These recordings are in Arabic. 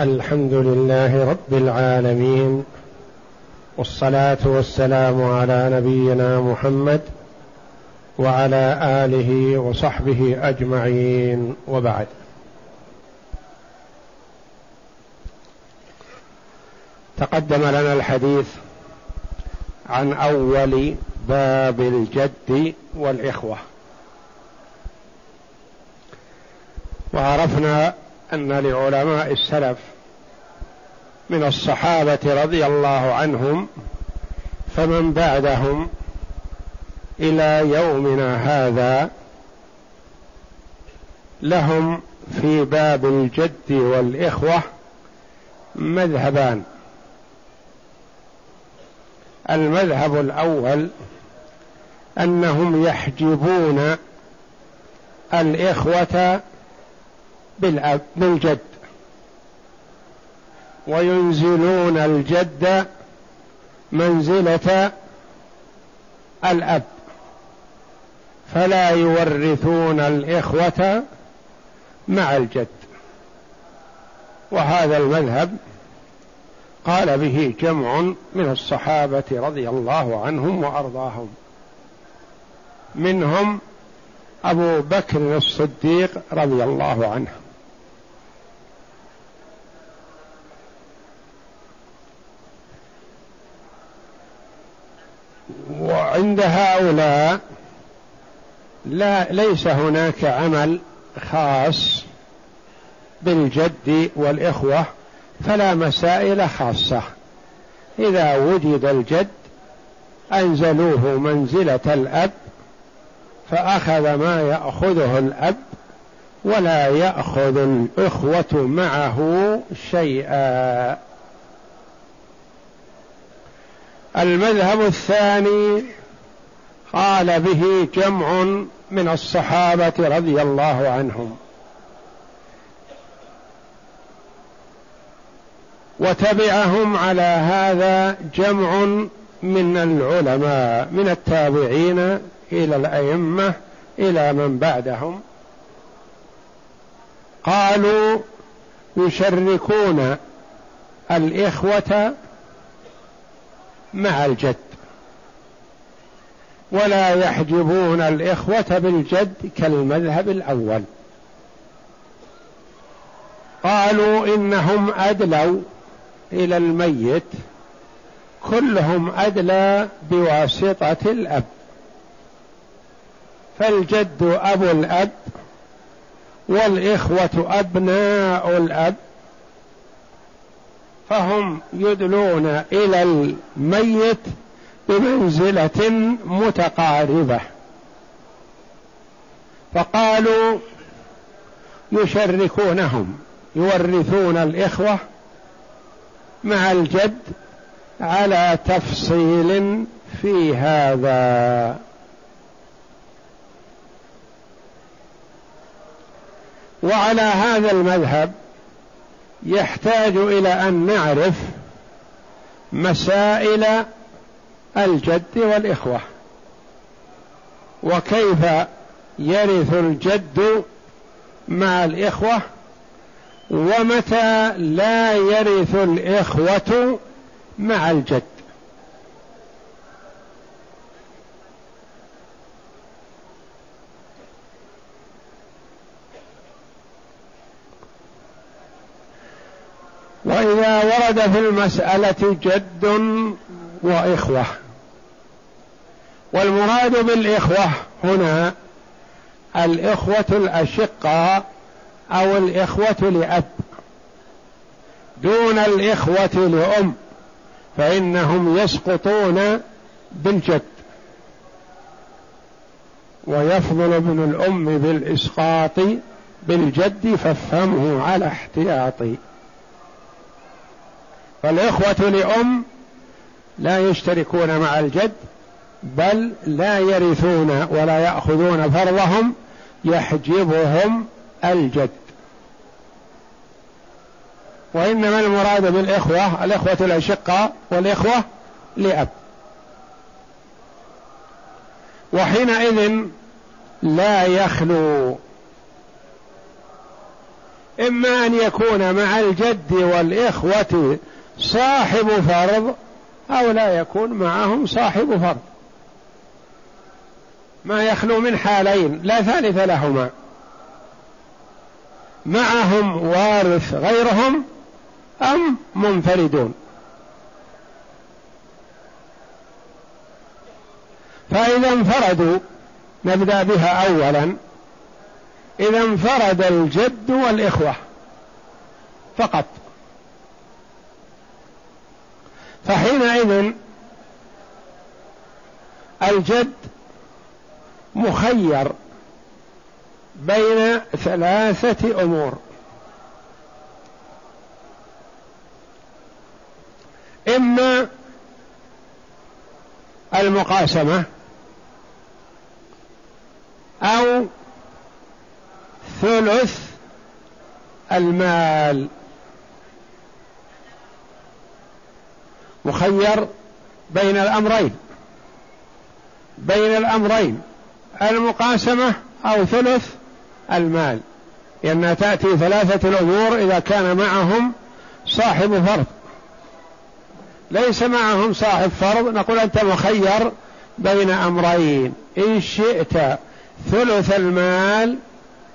الحمد لله رب العالمين والصلاة والسلام على نبينا محمد وعلى آله وصحبه أجمعين وبعد. تقدم لنا الحديث عن أول باب الجد والإخوة. وعرفنا أن لعلماء السلف من الصحابة رضي الله عنهم فمن بعدهم إلى يومنا هذا لهم في باب الجد والإخوة مذهبان. المذهب الأول أنهم يحجبون الإخوة بالأب بالجد. وينزلون الجد منزلة الأب. فلا يورثون الإخوة مع الجد. وهذا المذهب قال به جمع من الصحابة رضي الله عنهم وأرضاهم. منهم أبو بكر الصديق رضي الله عنه. وعند هؤلاء لا ليس هناك عمل خاص بالجد والإخوة فلا مسائل خاصة. إذا وجد الجد أنزلوه منزلة الأب فأخذ ما يأخذه الأب ولا يأخذ الإخوة معه شيئا. المذهب الثاني قال به جمع من الصحابة رضي الله عنهم. وتبعهم على هذا جمع من العلماء من التابعين إلى الأئمة إلى من بعدهم. قالوا يشركون الإخوة مع الجد. ولا يحجبون الإخوة بالجد كالمذهب الأول. قالوا إنهم أدلوا إلى الميت كلهم أدلى بواسطة الأب. فالجد أبو الأب والإخوة أبناء الأب فهم يدلون إلى الميت بمنزلة متقاربة. فقالوا يشركونهم يورثون الإخوة مع الجد على تفصيل في هذا. وعلى هذا المذهب يحتاج إلى أن نعرف مسائل الجد والإخوة وكيف يرث الجد مع الإخوة ومتى لا يرث الإخوة مع الجد. ورد في المسألة جد وإخوة. والمراد بالإخوة هنا الإخوة الاشقاء أو الإخوة لأب. دون الإخوة لأم فإنهم يسقطون بالجد. ويفضل ابن الأم بالإسقاط بالجد فافهمه على احتياطي. فالإخوة لأم لا يشتركون مع الجد بل لا يرثون ولا يأخذون فرضهم يحجبهم الجد. وإنما المراد بالإخوة الإخوة الأشقاء والإخوة لأب. وحينئذ لا يخلو. إما أن يكون مع الجد والإخوة صاحب فرض أو لا يكون معهم صاحب فرض. ما يخلو من حالين لا ثالث لهما. معهم وارث غيرهم أم منفردون. فإذا انفردوا نبدأ بها أولا. إذا انفرد الجد والإخوة فقط. فحينئذ الجد مخير بين ثلاثة أمور. إما المقاسمة أو ثلث المال. مخير بين الأمرين. بين الأمرين المقاسمة أو ثلث المال. لأنها تأتي ثلاثة الأمور إذا كان معهم صاحب فرض. ليس معهم صاحب فرض نقول أنت مخير بين أمرين. إن شئت ثلث المال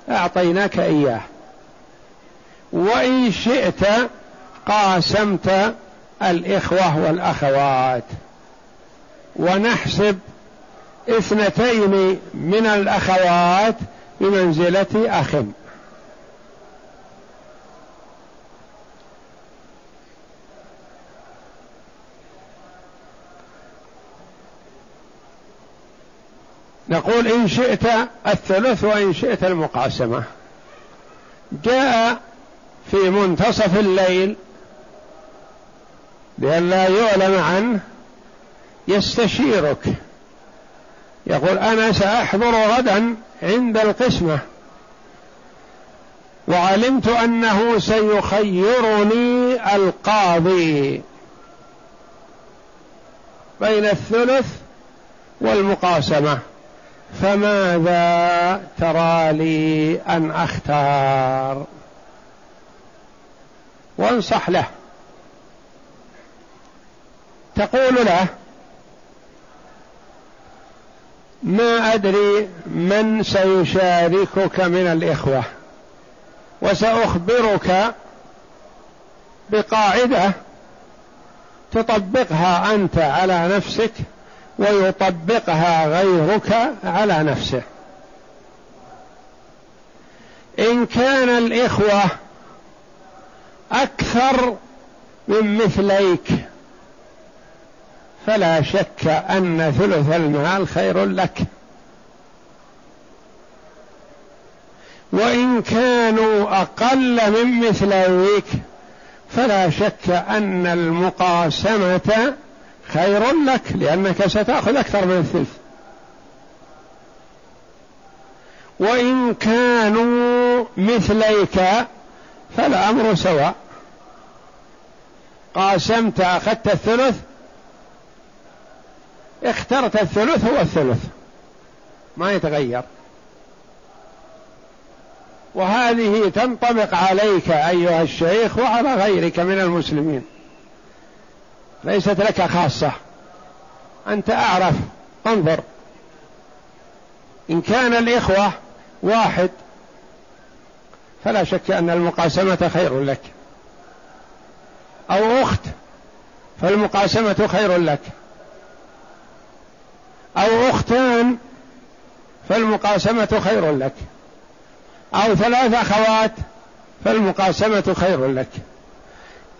أعطيناك إياه. وإن شئت قاسمت الإخوة والأخوات. ونحسب اثنتين من الأخوات بمنزلة أخ. نقول إن شئت الثلث وإن شئت المقاسمة. جاء في منتصف الليل لئلا يعلم عنه يستشيرك. يقول أنا سأحضر غدا عند القسمة وعلمت أنه سيخيرني القاضي بين الثلث والمقاسمة. فماذا ترى لي أن أختار؟ وانصح له. تقول له ما أدري من سيشاركك من الإخوة وسأخبرك بقاعدة تطبقها أنت على نفسك ويطبقها غيرك على نفسه. إن كان الإخوة أكثر من مثليك فلا شك أن ثلث المال خير لك. وإن كانوا أقل من مثليك فلا شك أن المقاسمة خير لك لأنك ستأخذ أكثر من الثلث. وإن كانوا مثليك فالأمر سواء. قاسمت أخذت الثلث اخترت الثلث هو الثلث. ما يتغير. وهذه تنطبق عليك أيها الشيخ وعلى غيرك من المسلمين. ليست لك خاصة. أنت أعرف. انظر. إن كان الإخوة واحد فلا شك أن المقاسمة خير لك. أو أخت فالمقاسمة خير لك. أو أختان فالمقاسمة خير لك. أو ثلاث أخوات فالمقاسمة خير لك.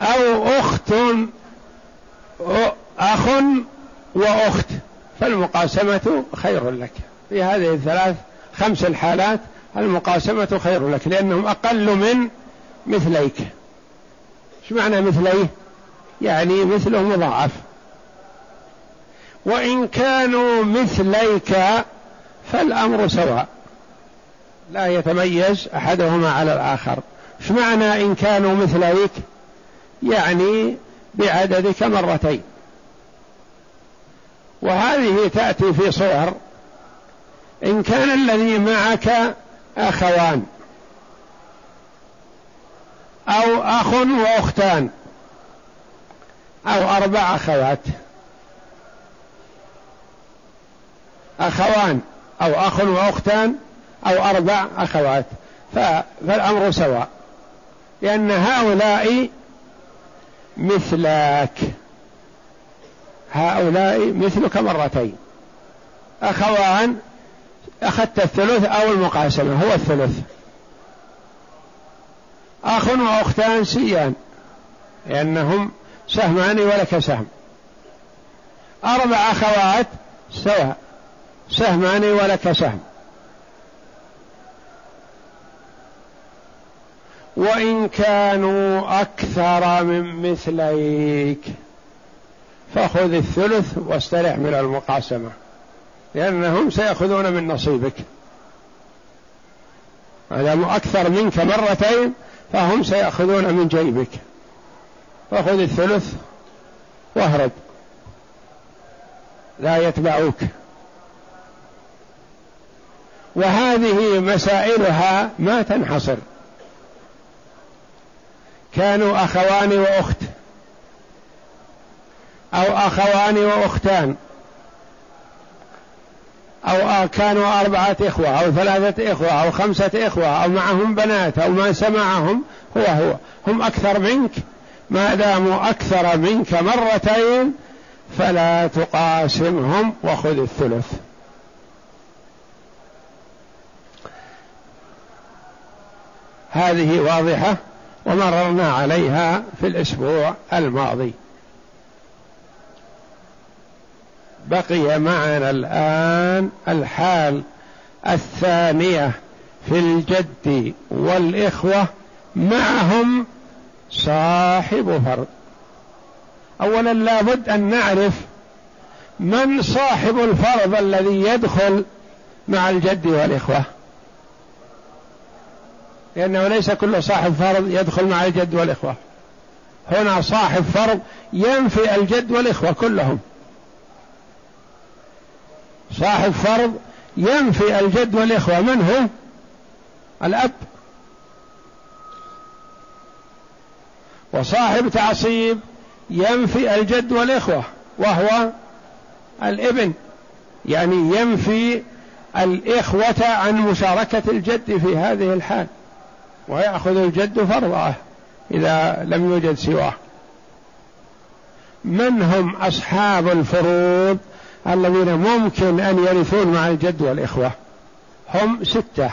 أو أخت أخ وأخت فالمقاسمة خير لك. في هذه الثلاث خمس الحالات المقاسمة خير لك لأنهم أقل من مثليك. إيش معنى مثليه؟ يعني مثله مضاعف. وإن كانوا مثليك فالأمر سواء. لا يتميز أحدهما على الآخر. إيش معنى إن كانوا مثليك؟ يعني بعددك مرتين. وهذه تأتي في صور. إن كان الذي معك أخوان أو أخ وأختان أو أربع أخوات أخوان أو أخ وأختان أو أربع أخوات. فالأمر سواء. لأن هؤلاء مثلك هؤلاء مثلك مرتين. أخوان أخذت الثلث أو المقاسمة هو الثلث. أخ وأختان سيان لأنهم سهمان ولك سهم. أربع أخوات سواء. سهمان ولك سهم. وإن كانوا أكثر من مثليك فخذ الثلث واسترح من المقاسمة لأنهم سيأخذون من نصيبك. ما دام أكثر منك مرتين فهم سيأخذون من جيبك. فخذ الثلث واهرب. لا يتبعوك. وهذه مسائلها ما تنحصر. كانوا أخوان وأخت أو أخوان وأختان أو كانوا أربعة إخوة أو ثلاثة إخوة أو خمسة إخوة أو معهم بنات أو ما سمعهم هو هو. هم أكثر منك. ما داموا أكثر منك مرتين فلا تقاسمهم وخذ الثلث. هذه واضحة ومررنا عليها في الأسبوع الماضي. بقي معنا الآن الحال الثانية في الجد والإخوة معهم صاحب فرض أولا لابد أن نعرف من صاحب الفرض الذي يدخل مع الجد والإخوة. لأنه ليس كل صاحب فرض يدخل مع الجد والإخوة. هنا صاحب فرض ينفي الجد والإخوة كلهم. صاحب فرض ينفي الجد والإخوة. من هو؟ الأب. وصاحب تعصيب ينفي الجد والإخوة وهو الإبن. يعني ينفي الإخوة عن مشاركة الجد في هذه الحال. ويأخذ الجد فرضه إذا لم يوجد سواه. من هم أصحاب الفروض الذين ممكن أن يرثون مع الجد والإخوة؟ هم ستة.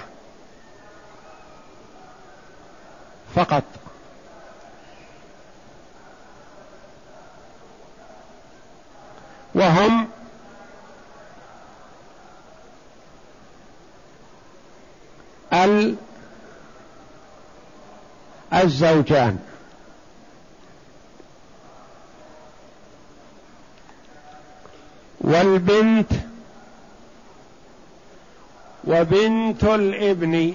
فقط. وهم ال الزوجان. والبنت وبنت الابن.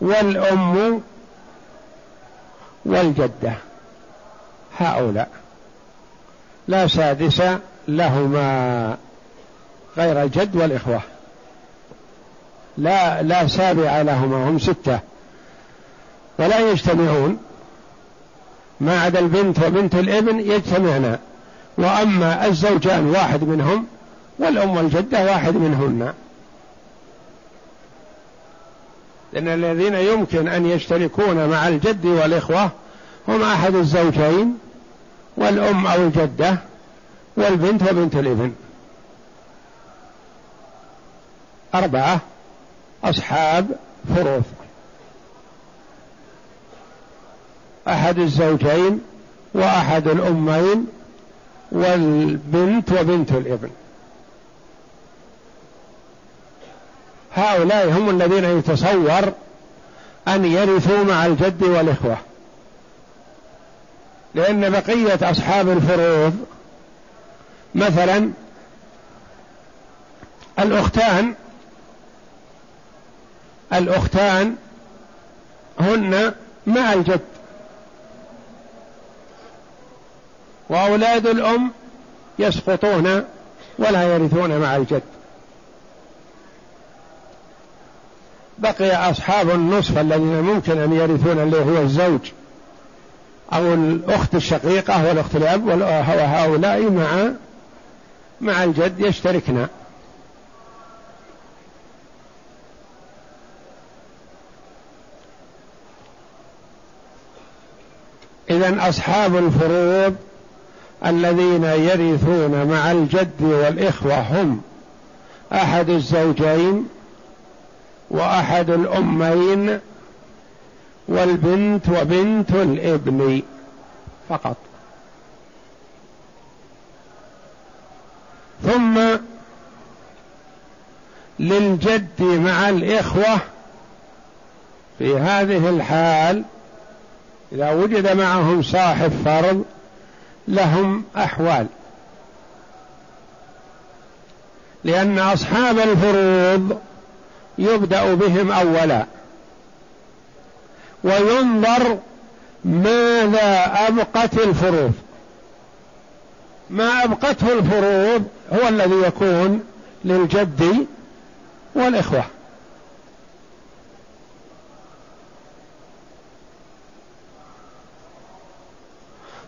والأم والجدة. هؤلاء. لا سادس لهما غير الجد والإخوة. لا لا سابع لهما هم ستة. ولا يجتمعون. ما عدا البنت وبنت الابن يجتمعنا. وأما الزوجان واحد منهم والأم والجدة واحد منهن. لأن الذين يمكن أن يشتركون مع الجد والإخوة هم أحد الزوجين والأم أو الجدة. والبنت وبنت الابن. أربعة أصحاب فروض أحد الزوجين وأحد الأمين والبنت وبنت الابن. هؤلاء هم الذين يتصور أن يرثوا مع الجد والإخوة. لأن بقية أصحاب الفروض مثلا الأختان الأختان هن مع الجد. وأولاد الأم يسقطون ولا يرثون مع الجد. بقي أصحاب النصف الذين ممكن أن يرثون اللي هو الزوج أو الأخت الشقيقة والأخت الأب وهؤلاء مع مع الجد يشتركنا. إذا أصحاب الفروض الذين يرثون مع الجد والإخوة هم أحد الزوجين وأحد الأمين والبنت وبنت الإبن فقط. ثم للجد مع الإخوة في هذه الحال إذا وجد معهم صاحب فرض لهم أحوال. لأن أصحاب الفروض يبدأ بهم أولا وينظر ماذا أبقت الفروض. ما أبقته الفروض هو الذي يكون للجد والإخوة.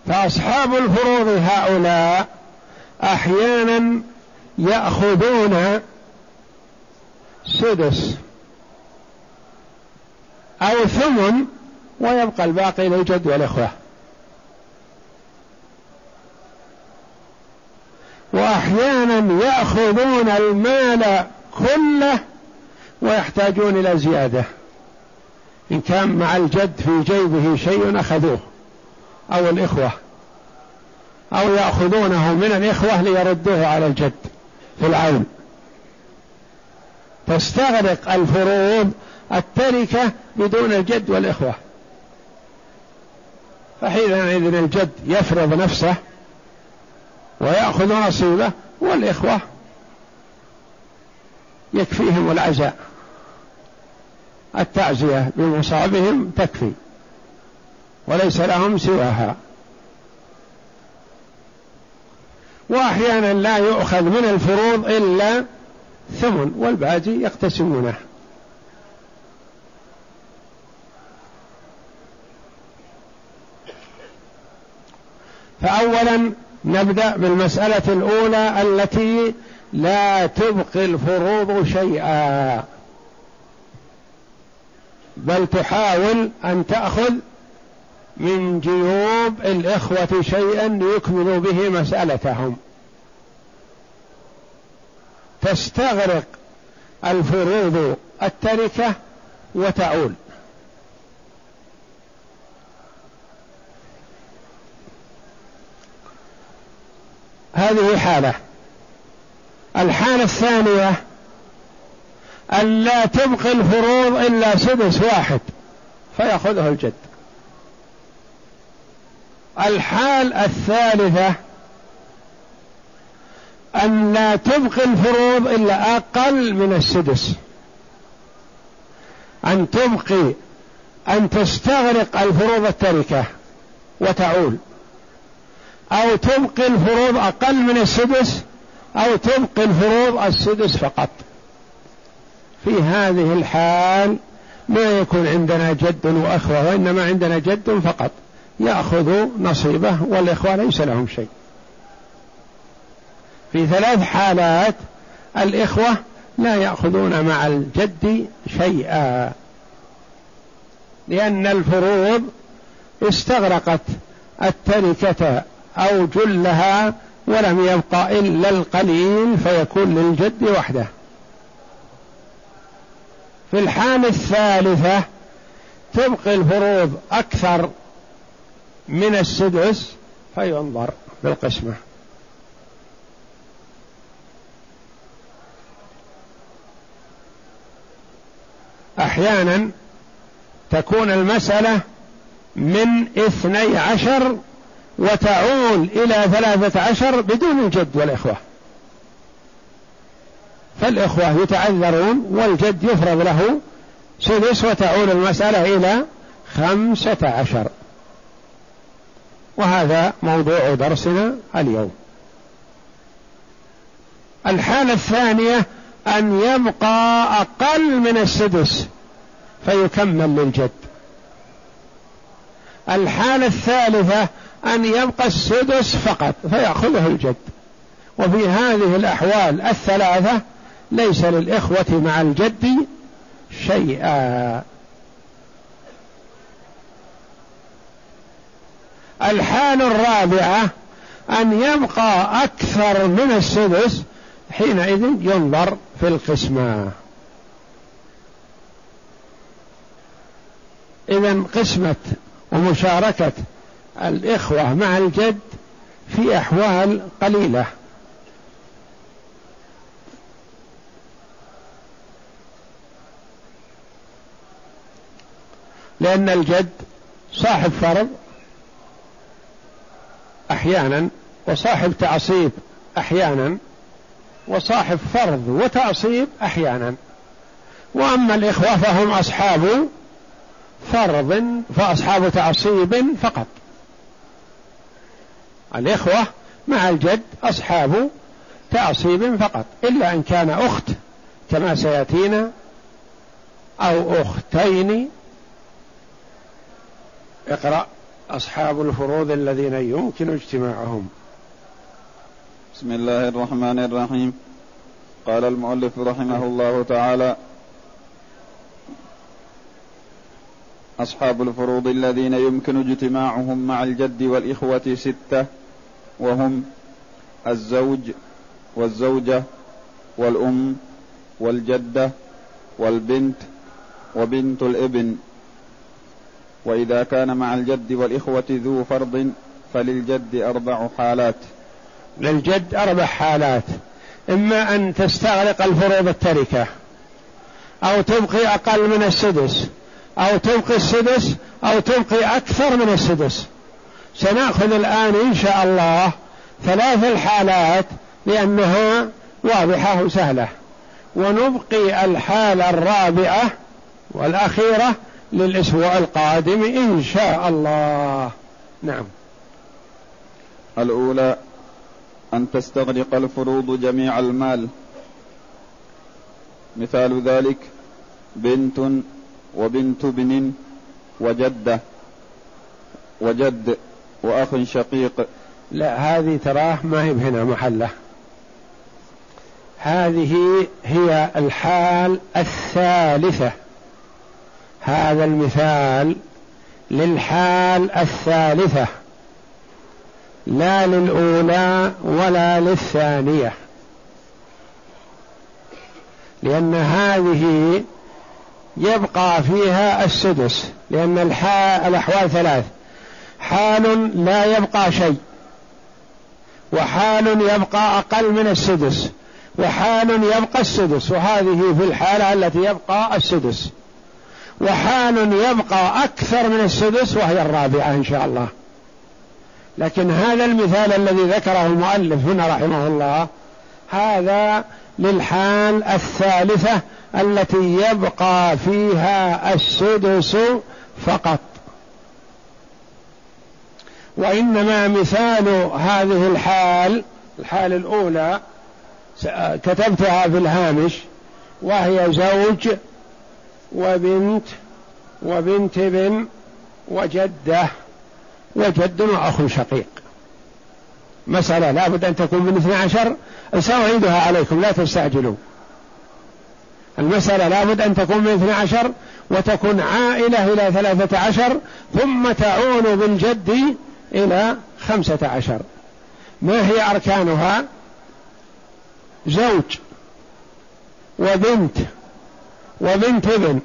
فأصحاب الفروض هؤلاء أحيانا يأخذون سدس أو ثمن ويبقى الباقي للجد والإخوة. وأحيانا يأخذون المال كله ويحتاجون إلى زيادة. إن كان مع الجد في جيبه شيء أخذوه أو الإخوة أو يأخذونه من الإخوة ليردوه على الجد في العون. تستغرق الفروض التركة بدون الجد والإخوة. فحينئذ الجد يفرض نفسه ويأخذ نصيبه والإخوة يكفيهم العزاء. التعزية بمصابهم تكفي وليس لهم سواها. وأحيانا لا يؤخذ من الفروض إلا ثمن والباقي يقتسمونه. فأولا نبدأ بالمسألة الأولى التي لا تبقي الفروض شيئا. بل تحاول أن تأخذ من جيوب الإخوة شيئا ليكملوا به مسألتهم. تستغرق الفروض التركة وتعول. هذه حالة. الحالة الثانية أن لا تبقي الفروض إلا سدس واحد فيأخذه الجد. الحال الثالثة أن لا تبقي الفروض إلا أقل من السدس. أن تبقي أن تستغرق الفروض التركة وتعول. أو تبقي الفروض أقل من السدس أو تبقي الفروض السدس فقط. في هذه الحال ما يكون عندنا جد وأخوة وإنما عندنا جد فقط. يأخذ نصيبه والإخوة ليس لهم شيء. في ثلاث حالات الإخوة لا يأخذون مع الجد شيئا. لأن الفروض استغرقت التركة أو جلها ولم يبقى إلا القليل فيكون للجد وحده. في الحال الثالثة تبقي الفروض أكثر من السدس فينظر بالقسمة. أحيانا تكون المسألة من اثني عشر وتعول إلى ثلاثة عشر بدون الجد والإخوة. فالإخوة يتعذرون والجد يفرض له سدس وتعول المسألة إلى خمسة عشر. وهذا موضوع درسنا اليوم. الحالة الثانية أن يبقى أقل من السدس فيكمل للجد. الحالة الثالثة أن يبقى السدس فقط فيأخذه الجد. وفي هذه الأحوال الثلاثة ليس للإخوة مع الجد شيئا. الحال الرابعة أن يبقى أكثر من السدس حينئذ ينظر في القسمة. إذا قسمة ومشاركة الإخوة مع الجد في أحوال قليلة. لأن الجد صاحب فرض أحيانا وصاحب تعصيب أحيانا وصاحب فرض وتعصيب أحيانا. وأما الإخوة فهم أصحاب فرض فأصحاب تعصيب فقط. الإخوة مع الجد أصحاب تعصيب فقط إلا إن كان أخت كما سيأتينا أو أختين. اقرأ أصحاب الفروض الذين يمكن اجتماعهم. بسم الله الرحمن الرحيم. قال المؤلف رحمه الله تعالى أصحاب الفروض الذين يمكن اجتماعهم مع الجد والإخوة ستة. وهم الزوج والزوجة والأم والجدة والبنت وبنت الإبن. وإذا كان مع الجد والإخوة ذو فرض فللجد أربع حالات. للجد أربع حالات. إما أن تستغرق الفروض التركة أو تبقي أقل من السدس أو تبقي السدس أو تبقي أكثر من السدس. سنأخذ الآن إن شاء الله ثلاث الحالات لأنها واضحة وسهلة. ونبقي الحالة الرابعة والأخيرة للأسبوع القادم إن شاء الله. نعم. الأولى أن تستغرق الفروض جميع المال. مثال ذلك بنت وبنت ابن وجدة. وجد وأخ شقيق. لا هذه تراه ما هي هنا محلة. هذه هي الحال الثالثة. هذا المثال للحال الثالثة. لا للأولى ولا للثانية. لأن هذه يبقى فيها السدس لأن الأحوال ثلاث. حال لا يبقى شيء. وحال يبقى أقل من السدس. وحال يبقى السدس. وهذه في الحالة التي يبقى السدس. وحال يبقى أكثر من السدس وهي الرابعة إن شاء الله. لكن هذا المثال الذي ذكره المؤلف هنا رحمه الله هذا للحال الثالثة التي يبقى فيها السدس فقط. وإنما مثال هذه الحال الحال الأولى كتبتها في الهامش وهي زوج وبنت وبنت ابن وجدة وجد وأخ شقيق. مسألة لا بد أن تكون من اثنى عشر سأعيدها عليكم لا تستعجلوا. المسألة لا بد أن تكون من اثنى عشر وتكون عائلة إلى ثلاثة عشر ثم تعود بالجد إلى خمسة عشر. ما هي أركانها؟ زوج وبنت وبنت ابن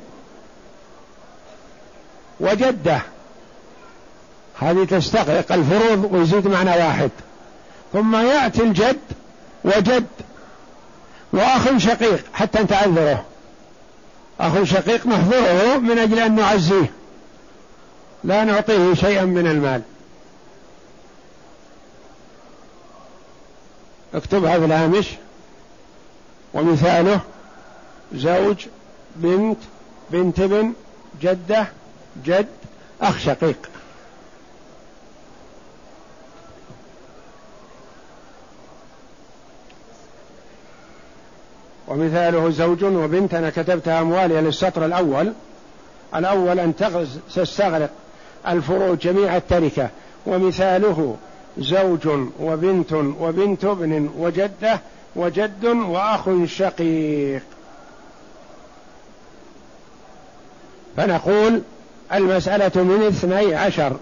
وجدة. هذه تستغرق الفروض ويزيد معنى واحد. ثم يأتي الجد وجد وأخ شقيق حتى تعذره أخ شقيق نحضره من أجل أن نعزيه. لا نعطيه شيئا من المال. اكتبها في الهامش. ومثاله زوج بنت بنت ابن جدة جد أخ شقيق. ومثاله زوج وبنت أنا كتبتها أموالي للسطر الأول. الأول أن تستغرق الفروع جميع التركة. ومثاله زوج وبنت وبنت ابن وجدة وجد وأخ شقيق. فنقول المسألة من اثني عشر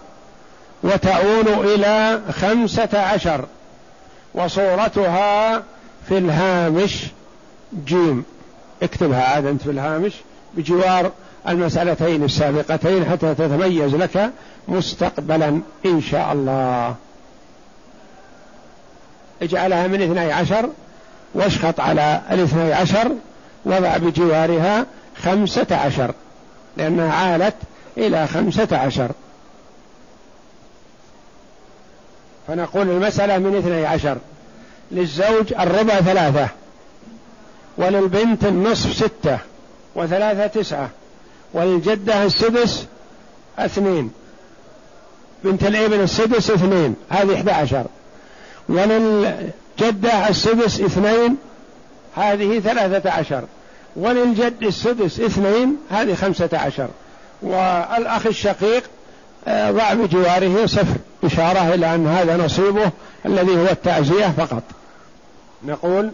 وتؤول إلى خمسة عشر وصورتها في الهامش جيم. اكتبها عاد أنت في الهامش بجوار المسألتين السابقتين حتى تتميز لك مستقبلا إن شاء الله. اجعلها من اثني عشر واشخط على الاثني عشر وضع بجوارها خمسة عشر لأنها عالت إلى خمسة عشر. فنقول المسألة من اثني عشر. للزوج الربع ثلاثة وللبنت النصف ستة وثلاثة تسعة وللجدة السدس اثنين. بنت الابن السدس اثنين هذه إحدى عشر. وللجدة السدس اثنين هذه ثلاثة عشر. وللجد السدس اثنين هذه خمسة عشر. والأخ الشقيق آه، ضع بجواره صفر. إشارة إلى أن هذا نصيبه الذي هو التعزية فقط. نقول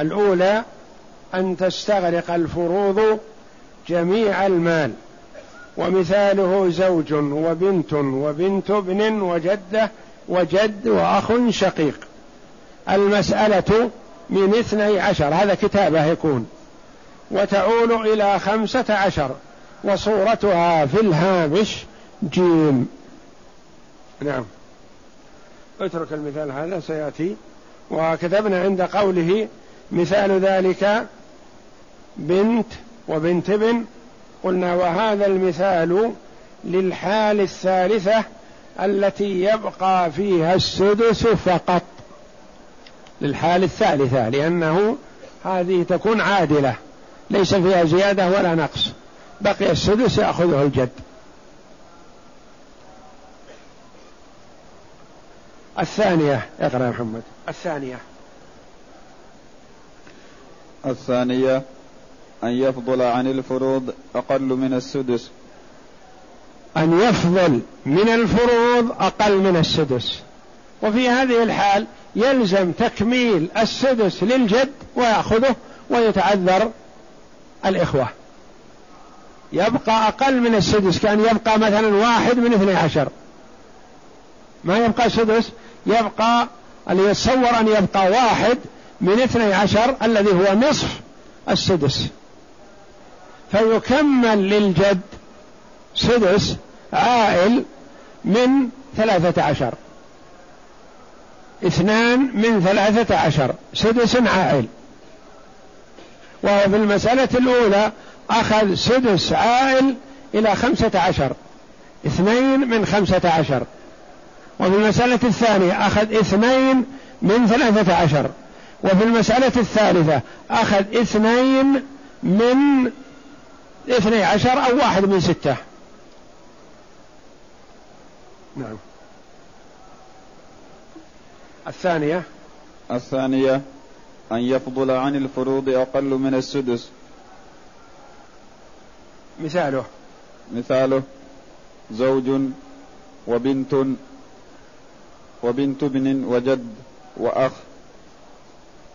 الأولى أن تستغرق الفروض جميع المال. ومثاله زوج وبنت وبنت ابن وجدة وجد وأخ شقيق. المسألة من اثني عشر هذا كتابة يكون. وتعول إلى خمسة عشر وصورتها في الهامش جيم. نعم. اترك المثال هذا سيأتي. وكتبنا عند قوله مثال ذلك بنت وبنت ابن. قلنا وهذا المثال للحال الثالثة التي يبقى فيها السدس فقط للحال الثالثة لأنه هذه تكون عادلة ليس فيها زيادة ولا نقص. بقي السدس يأخذه الجد. الثانية اقرأ يا محمد. الثانية. الثانية أن يفضل عن الفروض أقل من السدس. أن يفضل من الفروض أقل من السدس. وفي هذه الحال يلزم تكميل السدس للجد ويأخذه ويتعذر الإخوة. يبقى أقل من السدس كأن يبقى مثلا واحد من اثني عشر. ما يبقى سدس؟ يبقى اللي يتصور أن يبقى واحد من اثني عشر الذي هو نصف السدس. فيكمل للجد سدس عائل من ثلاثة عشر. اثنان من ثلاثة عشر. سدس عائل. وهو في المسألة الأولى أخذ سدس عائل إلى خمسة عشر. اثنين من خمسة عشر. وفي المسألة الثانية أخذ اثنين من ثلاثة عشر. وفي المسألة الثالثة أخذ اثنين من اثني عشر أو واحد من ستة. نعم. الثانية. الثانية أن يفضل عن الفروض أقل من السدس. مثاله. مثاله زوج وبنت وبنت ابن وجد وأخ.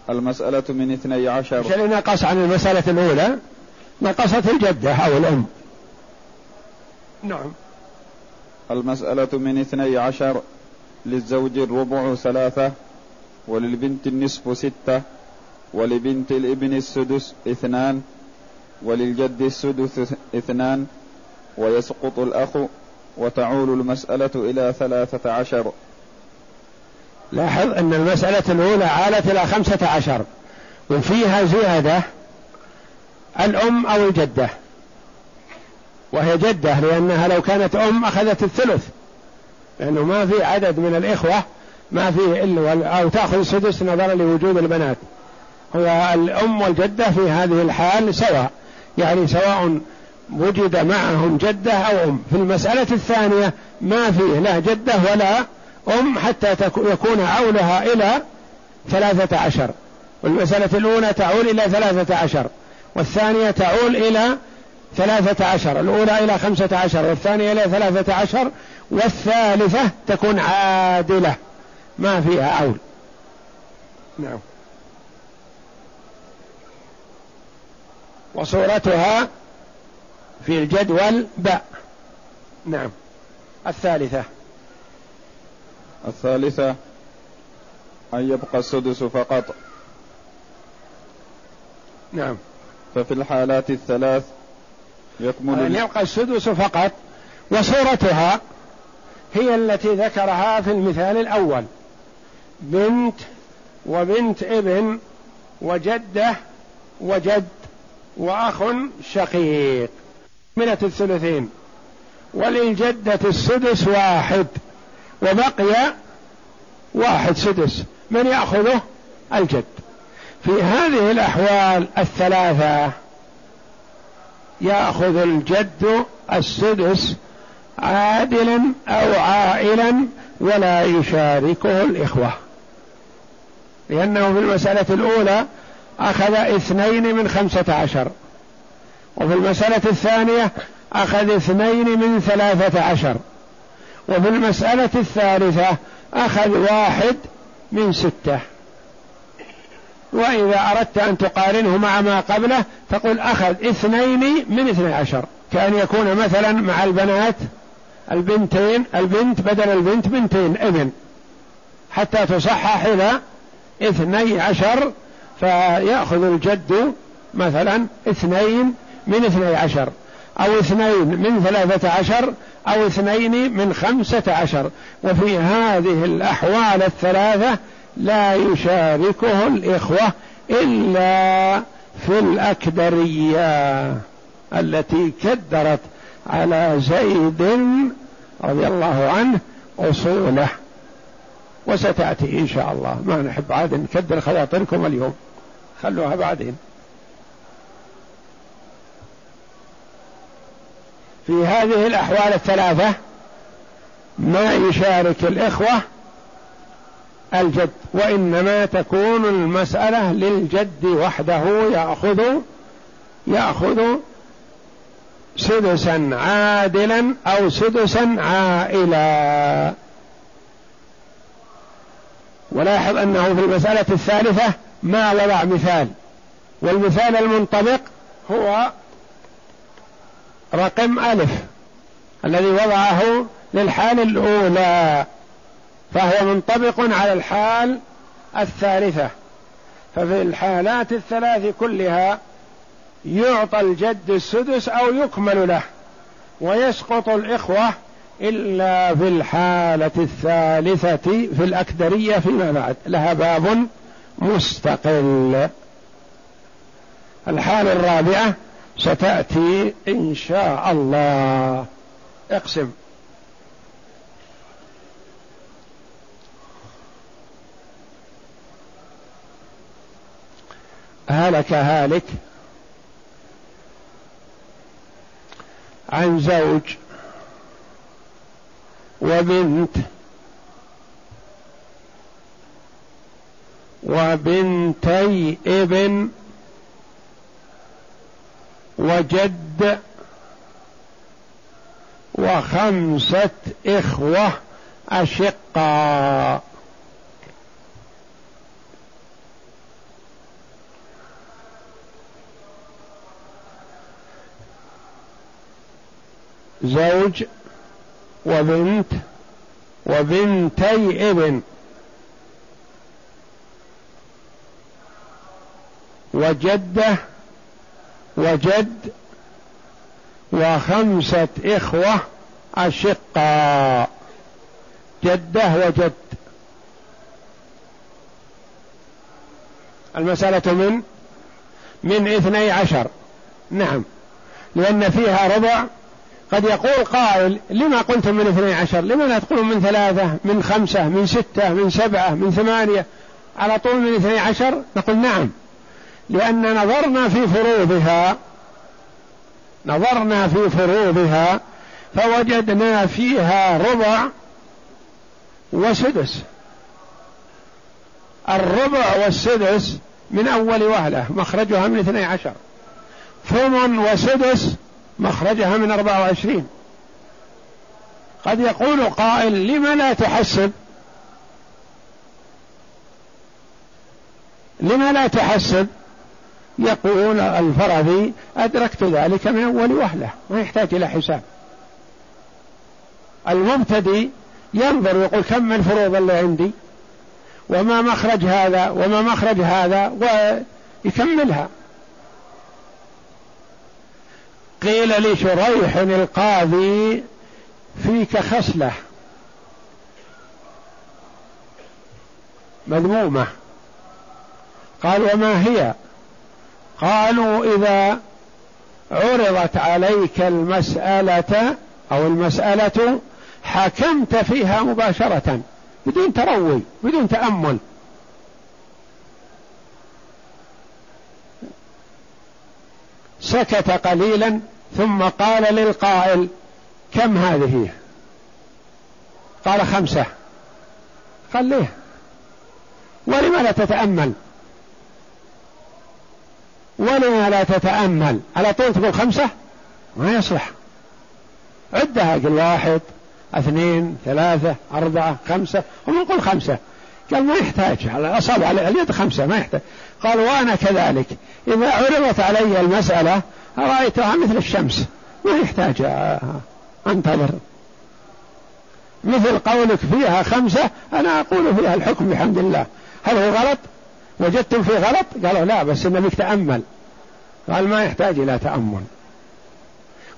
المسألة من اثني عشر. عشان نقص عن المسألة الأولى؟ نقصت الجدة أو الأم. نعم. المسألة من اثني عشر للزوج الربع ثلاثة وللبنت النصف ستة ولبنت الابن السدس اثنان وللجد السدس اثنان ويسقط الأخ وتعول المسألة إلى ثلاثة عشر. لاحظ أن المسألة الأولى عالت إلى خمسة عشر وفيها زيادة الأم أو الجدة. وهي جدة لأنها لو كانت أم أخذت الثلث. لأنه ما في عدد من الإخوة ما فيه إلا أو تأخذ السدس نظرا لوجود البنات. هو الأم والجدة في هذه الحال سواء يعني سواء وجد معهم جدة أو أم. في المسألة الثانية ما فيه لا جدة ولا أم حتى يكون عولها إلى ثلاثة عشر. والمسألة الأولى تعول إلى ثلاثة عشر والثانية تعول إلى ثلاثة عشر الأولى إلى خمسة عشر والثانية إلى ثلاثة عشر والثالثة تكون عادلة ما فيها عول. نعم. وصورتها في الجدول باء نعم. الثالثة. الثالثة أن يبقى السدس فقط. نعم. ففي الحالات الثلاث يكمل أن يبقى السدس فقط وصورتها هي التي ذكرها في المثال الأول. بنت وبنت ابن وجدة وجد وأخ شقيق. من الثلثين وللجدة السدس واحد وبقي واحد سدس. من يأخذه؟ الجد. في هذه الأحوال الثلاثة يأخذ الجد السدس عادلا أو عائلا ولا يشاركه الإخوة. لأنه في المسألة الأولى أخذ اثنين من خمسة عشر. وفي المسألة الثانية أخذ اثنين من ثلاثة عشر. وفي المسألة الثالثة أخذ واحد من ستة. وإذا أردت أن تقارنه مع ما قبله تقول أخذ اثنين من اثني عشر. كأن يكون مثلا مع البنات البنتين البنت بدل البنت بنتين ابن. حتى تصحح إلى اثني عشر فيأخذ الجد مثلا اثنين من اثني عشر. أو اثنين من ثلاثة عشر أو اثنين من خمسة عشر. وفي هذه الأحوال الثلاثة لا يشاركه الإخوة إلا في الأكدرية التي كدرت على زيد رضي الله عنه أصوله. وستأتي إن شاء الله. ما نحب عاد نكدر خواطركم اليوم. خلوها بعدين. في هذه الأحوال الثلاثة ما يشارك الإخوة الجد وإنما تكون المسألة للجد وحده يأخذ يأخذ سدسا عادلا أو سدسا عائلا. ولاحظ أنه في المسألة الثالثة ما وضع مثال والمثال المنطبق هو رقم ألف الذي وضعه للحال الأولى. فهو منطبق على الحال الثالثة. ففي الحالات الثلاث كلها يعطى الجد السدس أو يكمل له ويسقط الإخوة إلا في الحالة الثالثة في الأكدرية فيما بعد. لها باب مستقل. الحالة الرابعة ستأتي إن شاء الله. اقسم. هلك هالك عن زوج وبنت وبنتي ابن وجد وخمسة إخوة أشقاء. زوج وبنت وبنتي ابن. وجدة وجد وخمسة إخوة أشقاء جدة وجد. المسألة من؟ من اثني عشر. نعم. لأن فيها ربع قد يقول قائل لما قلتم من اثني عشر؟ لما لا تقولون من ثلاثة من خمسة من ستة من سبعة من ثمانية؟ على طول من اثني عشر؟ نقول نعم لأن نظرنا في فروضها نظرنا في فروضها فوجدنا فيها ربع وسدس. الربع والسدس من أول وهلة مخرجها من اثني عشر. ثمن وسدس مخرجها من أربعة وعشرين. قد يقول قائل لم لا تحسب؟ لم لا تحسب؟ يقول الفرضي أدركت ذلك من أول وهلة ما يحتاج إلى حساب. المبتدي ينظر يقول كم الفروض اللي عندي؟ وما مخرج هذا وما مخرج هذا ويكملها. قيل لشريح القاضي فيك خصلة. مذمومة. قال وما هي؟ قالوا إذا عرضت عليك المسألة أو المسألة حكمت فيها مباشرة بدون تروي بدون تأمل. سكت قليلا ثم قال للقائل كم هذه؟ قال خمسة. قال ليه؟ ولم لا تتأمل؟ ولم لا تتأمل؟ على طول تقول خمسة؟ ما يصلح. عدها قل واحد اثنين ثلاثة أربعة خمسة. هم نقول خمسة؟ قال ما يحتاج على أصابع اليد خمسة ما يحتاج. قال وأنا كذلك. إذا عرضت علي المسألة رأيتها مثل الشمس. ما يحتاج أنتظر. مثل قولك فيها خمسة أنا أقول فيها الحكم بحمد الله. هل هو غلط؟ وجدتم فيه غلط؟ قالوا لا بس النبي تأمل. قال ما يحتاج إلى تأمل.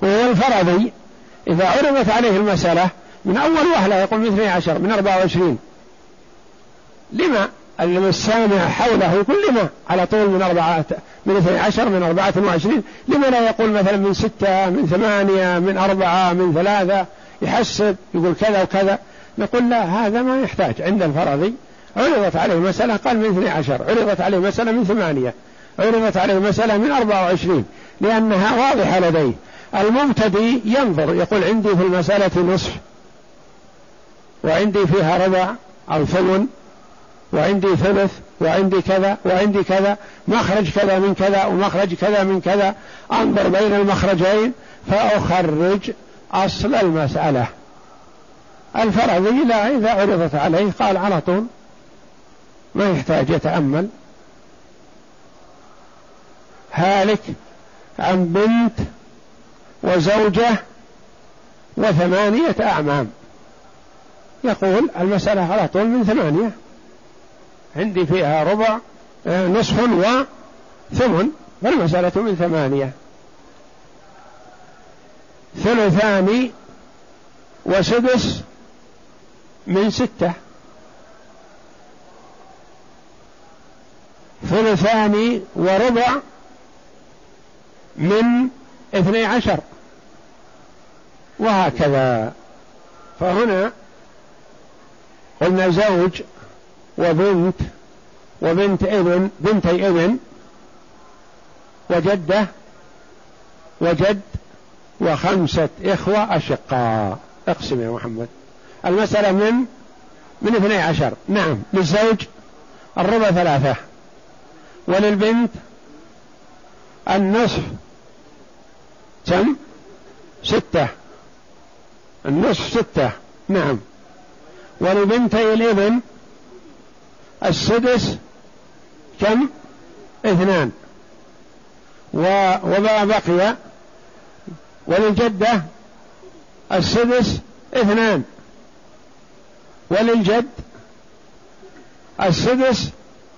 وهو الفرضي إذا عرضت عليه المسألة من أول وهلة يقول من 12 من 24 لما؟ السامع حوله يقول لما على طول من أربعة من 12 من 24 لما لا يقول مثلا من ستة من ثمانية من أربعة من ثلاثة؟ يحسب يقول كذا وكذا. نقول لا هذا ما يحتاج. عند الفرضي عرضت عليه مسألة قال من 12 عرضت عليه مسألة من ثمانية. عرضت عليه مسألة من 24 لأنها واضحة لديه. المبتدي ينظر يقول عندي في المسألة نصف وعندي فيها ربع أو ثمن. وعندي ثلث وعندي كذا وعندي كذا مخرج كذا من كذا ومخرج كذا من كذا. أنظر بين المخرجين فأخرج أصل المسألة. الفرضي لا إذا عرضت عليه قال على طول ما يحتاج يتأمل. هالك عن بنت وزوجة وثمانية أعمام. يقول المسألة على طول من ثمانية. عندي فيها ربع آه، نصف وثمن فالمسألة من ثمانية. ثلثان وسدس من ستة. ثلثان وربع من اثني عشر. وهكذا. فهنا قلنا زوج وبنت وبنت ابن بنتي ابن وجدة وجد وخمسة إخوة أشقاء. اقسم يا محمد. المسألة من؟ من اثني عشر. نعم. للزوج الربع ثلاثة. وللبنت النصف. كم؟ ستة. النصف ستة. نعم. ولبنتي الابن السدس كم؟ اثنان. وما بقي؟ وللجدة السدس اثنان. وللجد السدس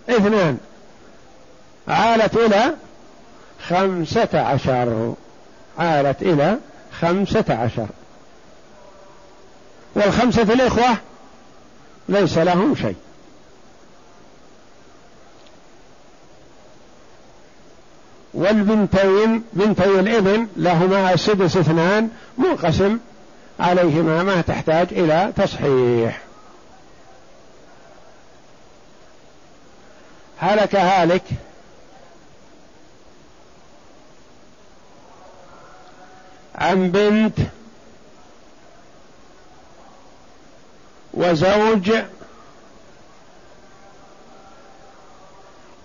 اثنان. عالت إلى خمسة عشر. عالت إلى خمسة عشر. والخمسة الإخوة ليس لهم شيء. والبنتين بنتي الابن لهما السدس اثنان منقسم عليهما ما تحتاج إلى تصحيح. هلك هالك. عن بنت وزوج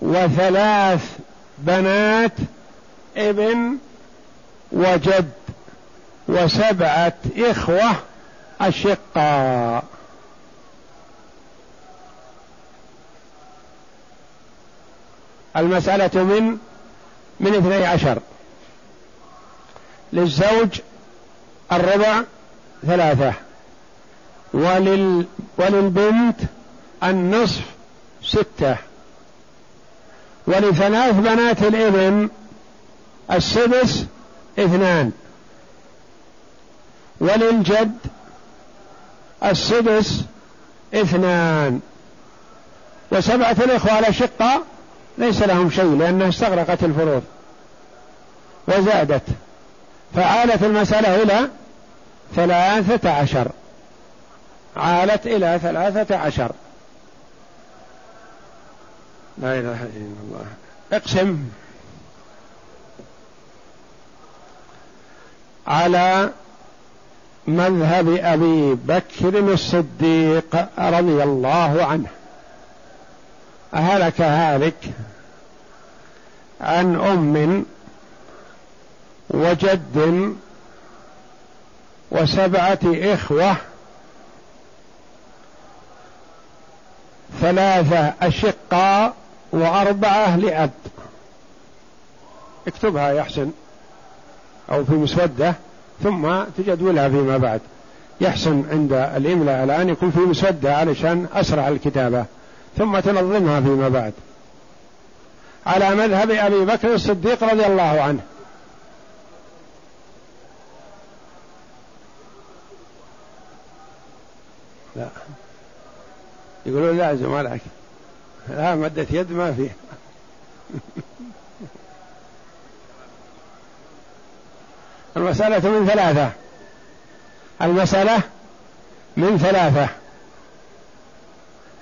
وثلاث بنات ابن وجد وسبعة إخوة أشقاء. المسألة من من اثني عشر. للزوج الربع ثلاثة. ولل وللبنت النصف ستة. ولثلاث بنات الإبن السدس اثنان. وللجد السدس اثنان. وسبعة الإخوة الأشقاء ليس لهم شيء لأنها استغرقت الفروض وزادت. فعالت المسألة إلى ثلاثة عشر. عالت إلى ثلاثة عشر. لا إله إلا الله. اقسم على مذهب أبي بكر الصديق رضي الله عنه. أهلك هالك عن أم وجد وسبعة إخوة ثلاثة أشقاء واربعه لاب اكتبها يحسن أو في مسودة. ثم تجدولها فيما بعد. يحسن عند الإملاء الآن يكون في مسودة علشان أسرع الكتابة. ثم تنظمها فيما بعد. على مذهب أبي بكر الصديق رضي الله عنه. لا. يقولون لازم عليك لا مدة يد ما فيه المسألة من ثلاثة. المسألة من ثلاثة.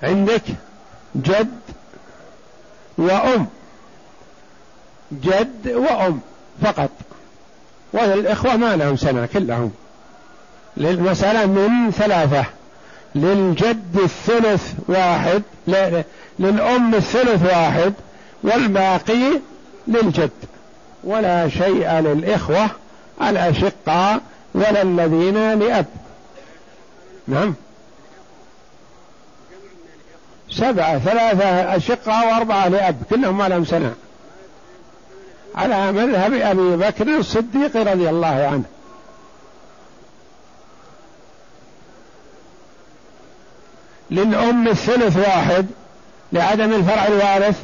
عندك جد وأم. جد وأم فقط. والإخوة ما لهم سنة كلهم. للمسألة من ثلاثة. للجد الثلث واحد. للأم الثلث واحد والباقي للجد. ولا شيء للإخوة الأشقاء ولا الذين لأب. نعم. سبعة ثلاثة أشقاء وأربعة لأب كلهم ما لهم سنة على مذهب أبي بكر الصديق رضي الله عنه. للأم الثلث واحد لعدم الفرع الوارث؟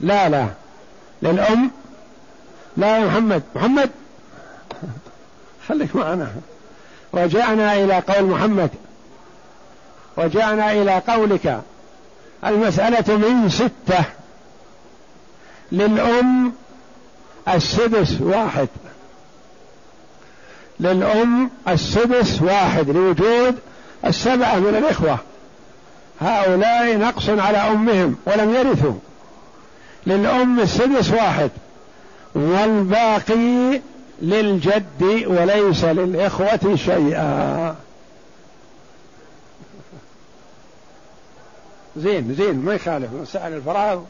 لا لا. للأم؟ لا يا محمد. محمد! خليك معنا. رجعنا إلى قول محمد. رجعنا إلى قولك. المسألة من ستة. للأم السدس واحد. للأم السدس واحد لوجود السبعة من الإخوة. هؤلاء نقص على أمهم ولم يرثوا. للأم السدس واحد والباقي للجد وليس للإخوة شيئا. زين زين ما يخالف. مسائل الفراغ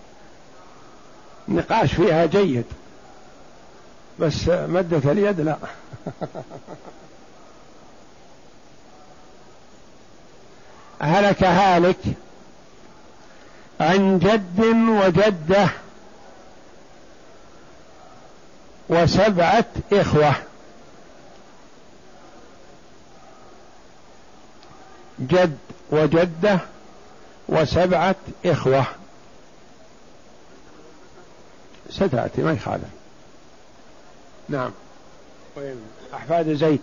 نقاش فيها جيد. بس مدة اليد لا. هلك هالك عن جد وجدة وسبعة إخوة. جد وجدة وسبعة إخوة. ستأتي ما يخالف. نعم. وين أحفاد زيد.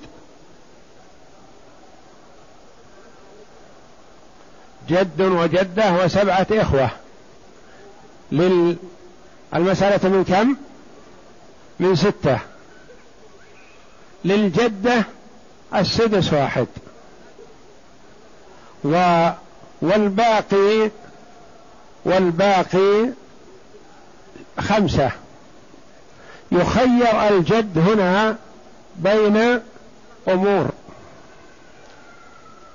جد وجدة وسبعة إخوة. للمسألة من كم؟ من ستة. للجدة السدس واحد. و والباقي والباقي خمسة. يخير الجد هنا بين أمور.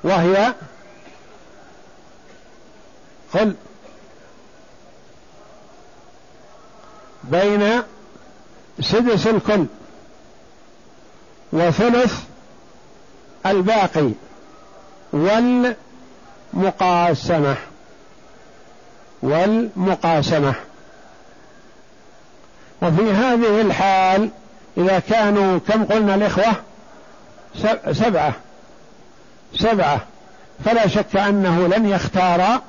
وهي قل بين سدس الكل وثلث الباقي والمقاسمة؟ والمقاسمة. وفي هذه الحال إذا كانوا كم قلنا الإخوة؟ سبعة. سبعة. فلا شك أنه لن يختار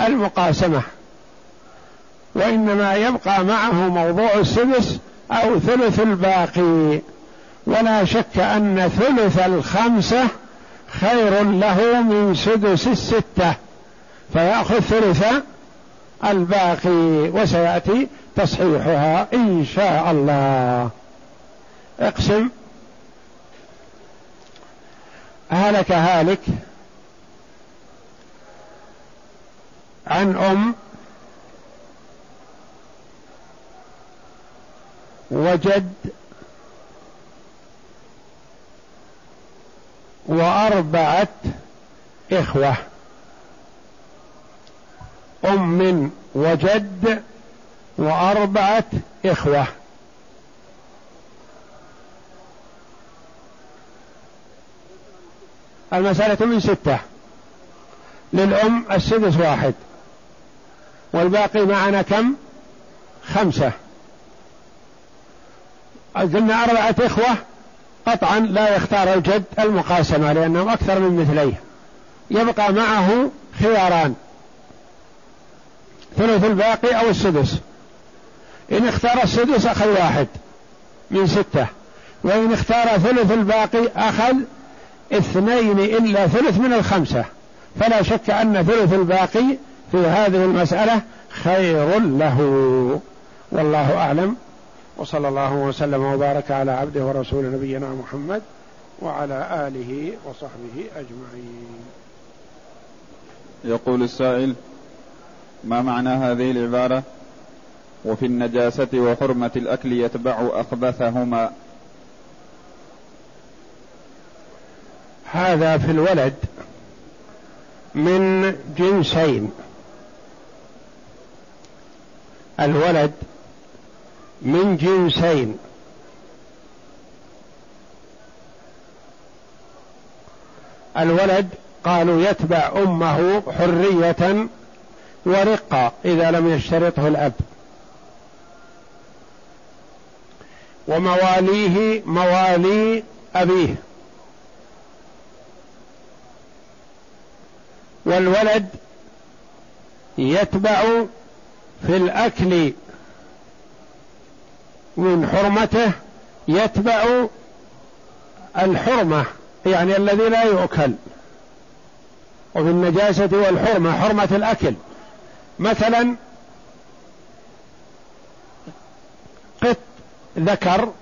المقاسمة. وإنما يبقى معه موضوع السدس أو ثلث الباقي. ولا شك أن ثلث الخمسة خير له من سدس الستة. فيأخذ ثلث الباقي وسيأتي تصحيحها إن شاء الله. اقسم. هلك هالك عن أم وجد وأربعة إخوة. أم وجد وأربعة إخوة. المسألة من ستة. للأم السدس واحد. والباقي معنا كم؟ خمسة. قلنا أربعة إخوة. قطعا لا يختار الجد المقاسمة لأنهم أكثر من مثليه. يبقى معه خياران. ثلث الباقي أو السدس. إن اختار السدس أخذ واحد من ستة. وإن اختار ثلث الباقي أخذ اثنين إلا ثلث من الخمسة. فلا شك أن ثلث الباقي في هذه المسألة خير له. والله أعلم. وصلى الله وسلم وبارك على عبده ورسول نبينا محمد وعلى آله وصحبه أجمعين. يقول السائل ما معنى هذه العبارة؟ وفي النجاسة وحرمة الأكل يتبع أخبثهما. هذا في الولد من جنسين. الولد من جنسين. الولد قالوا يتبع أمه حرية ورقة إذا لم يشترطه الأب. ومواليه موالي أبيه. والولد يتبع في الأكل من حرمته يتبع الحرمة يعني الذي لا يؤكل. وفي النجاسة والحرمة حرمة الأكل. مثلا قط ذكر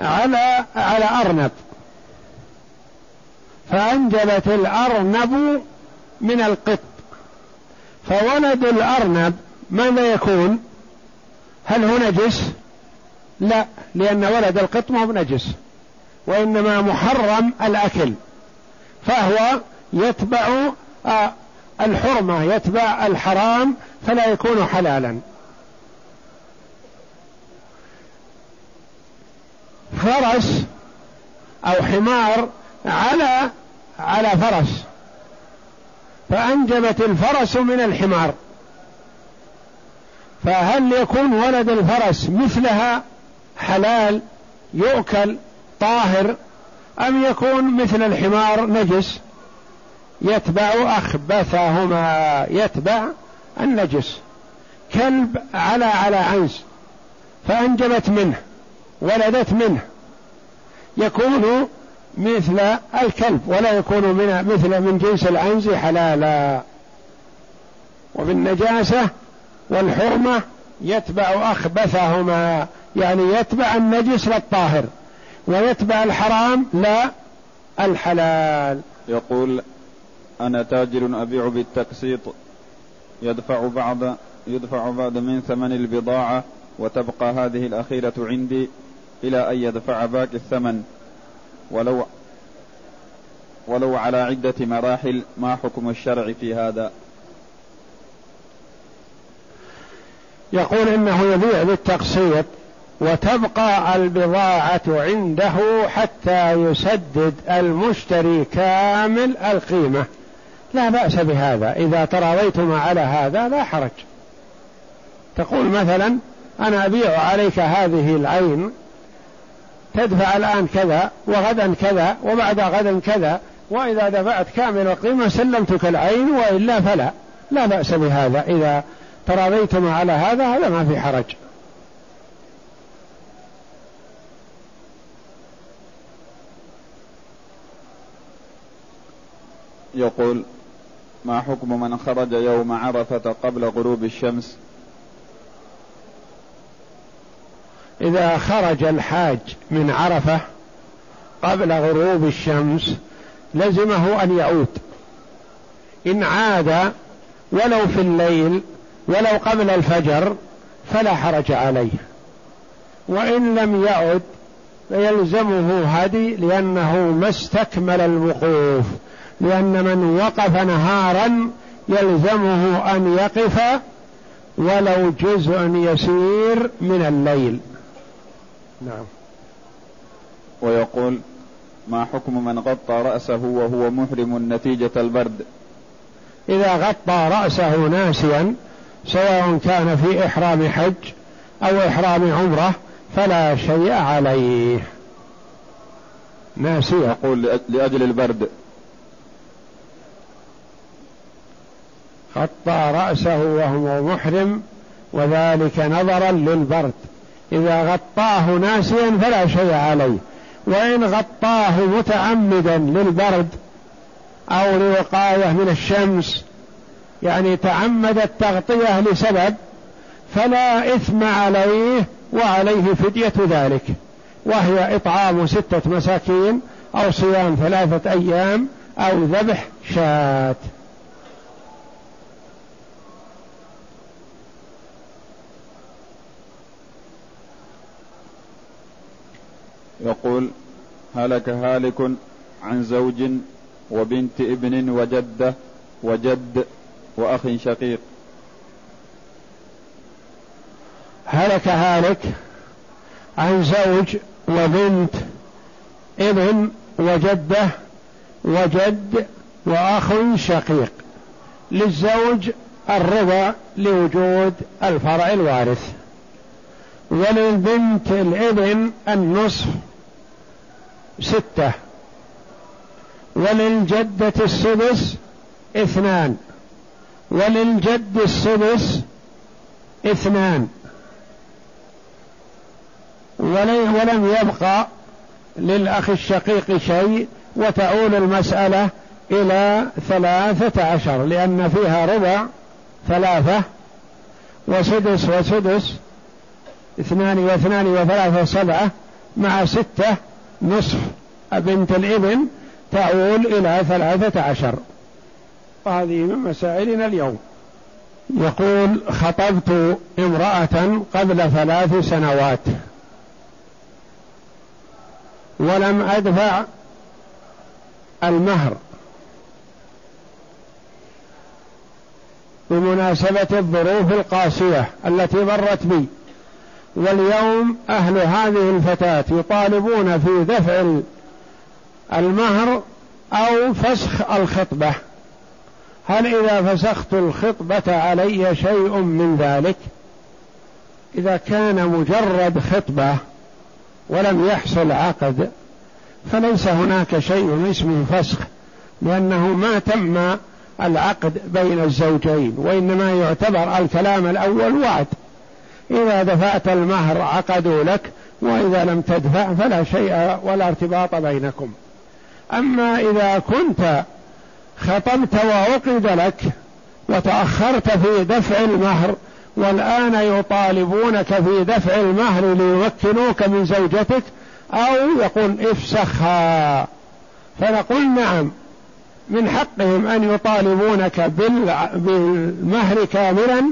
على على أرنب. فأنجبت الأرنب من القط. فولد الأرنب ماذا يكون؟ هل هو نجس؟ لا لأن ولد القط ما هو نجس وإنما محرم الأكل فهو يتبع آه، الحرمة يتبع الحرام فلا يكون حلالا. فرس أو حمار على على فرس. فأنجبت الفرس من الحمار. فهل يكون ولد الفرس مثلها حلال يؤكل طاهر أم يكون مثل الحمار نجس؟ يتبع أخبثهما يتبع النجس. كلب على على عنز فأنجبت منه ولدت منه. يكون مثل الكلب ولا يكون من مثل من جنس العنز حلالا. وبالنجاسة والحرمة يتبع أخبثهما يعني يتبع النجس للطاهر ويتبع الحرام لا الحلال. يقول أنا تاجر أبيع بالتقسيط يدفع بعض يدفع بعض من ثمن البضاعة وتبقى هذه الأخيرة عندي إلى أن يدفع باقي الثمن. ولو ولو على عدة مراحل ما حكم الشرع في هذا. يقول إنه يبيع بالتقسيط وتبقى البضاعة عنده حتى يسدد المشتري كامل القيمة. لا بأس بهذا. إذا تراضيتما على هذا لا حرج. تقول مثلا أنا أبيع عليك هذه العين تدفع الآن كذا وغدا كذا وبعد غدا كذا وإذا دفعت كامل القيمة سلمتك العين وإلا فلا. لا بأس بهذا. إذا تراضيتما على هذا هذا ما في حرج. يقول ما حكم من خرج يوم عرفة قبل غروب الشمس؟ إذا خرج الحاج من عرفة قبل غروب الشمس لزمه أن يعود. إن عاد ولو في الليل ولو قبل الفجر فلا حرج عليه. وإن لم يعد فيلزمه هدي لأنه ما استكمل الوقوف لأن من وقف نهارا يلزمه أن يقف ولو جزء يسير من الليل. نعم. ويقول ما حكم من غطى رأسه وهو محرم نتيجة البرد؟ إذا غطى رأسه ناسيا سواء كان في إحرام حج أو إحرام عمرة فلا شيء عليه. ناسيا يقول لأجل البرد. غطى رأسه وهو محرم وذلك نظرا للبرد. إذا غطاه ناسيا فلا شيء عليه. وإن غطاه متعمدا للبرد أو لوقاية من الشمس يعني تعمد التغطية لسبب فلا إثم عليه وعليه فدية ذلك. وهي إطعام ستة مساكين أو صيام ثلاثة أيام أو ذبح شاة. يقول هلك هالك عن زوج وبنت ابن وجدة وجد وأخ شقيق. هلك هالك عن زوج وبنت ابن وجدة وجد وأخ شقيق. للزوج الرضا لوجود الفرع الوارث. وللبنت الابن النصف ستة. وللجدة السدس اثنان. وللجد السدس اثنان. ولم يبقى للأخ الشقيق شيء وتعول المسألة إلى ثلاثة عشر لأن فيها ربع ثلاثة وسدس وسدس اثنان واثنان وثلاثة سبعة مع ستة نصف. بنت الإبن تعول إلى ثلاثة عشر. وهذه من مسائلنا اليوم. يقول خطبت امرأة قبل ثلاث سنوات ولم أدفع المهر. بمناسبة الظروف القاسية التي مرت بي. واليوم أهل هذه الفتاة يطالبون في دفع المهر أو فسخ الخطبة. هل إذا فسخت الخطبة علي شيء من ذلك؟ إذا كان مجرد خطبة ولم يحصل عقد فليس هناك شيء اسمه فسخ لأنه ما تم العقد بين الزوجين وإنما يعتبر الكلام الأول وعد. إذا دفعت المهر عقدوا لك وإذا لم تدفع فلا شيء ولا ارتباط بينكم. أما إذا كنت خطبت وعقد لك وتأخرت في دفع المهر والآن يطالبونك في دفع المهر ليمكنوك من زوجتك أو يقول افسخها فنقول نعم من حقهم أن يطالبونك بالمهر كاملا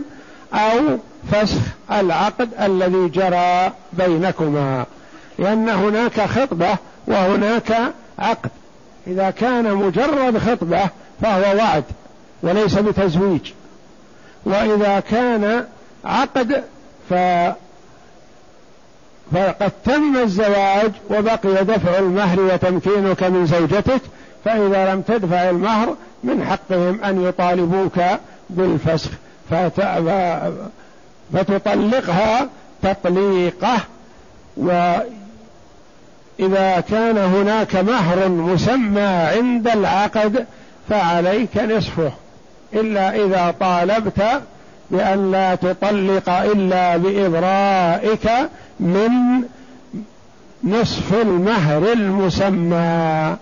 أو فسخ العقد الذي جرى بينكما لأن هناك خطبة وهناك عقد. إذا كان مجرد خطبة فهو وعد وليس بتزويج. وإذا كان عقد ف فقد تم الزواج وبقي دفع المهر وتمكينك من زوجتك فإذا لم تدفع المهر من حقهم أن يطالبوك بالفسخ. فتطلقها تطليقه. وإذا كان هناك مهر مسمى عند العقد فعليك نصفه إلا إذا طالبت بأن لا تطلق إلا بإبرائك من نصف المهر المسمى.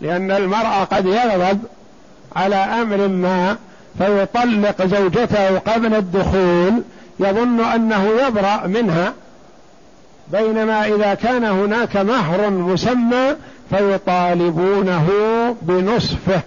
لأن المرأة قد يغضب على أمر ما فيطلق زوجته قبل الدخول يظن أنه يبرأ منها بينما إذا كان هناك مهر مسمى فيطالبونه بنصفه.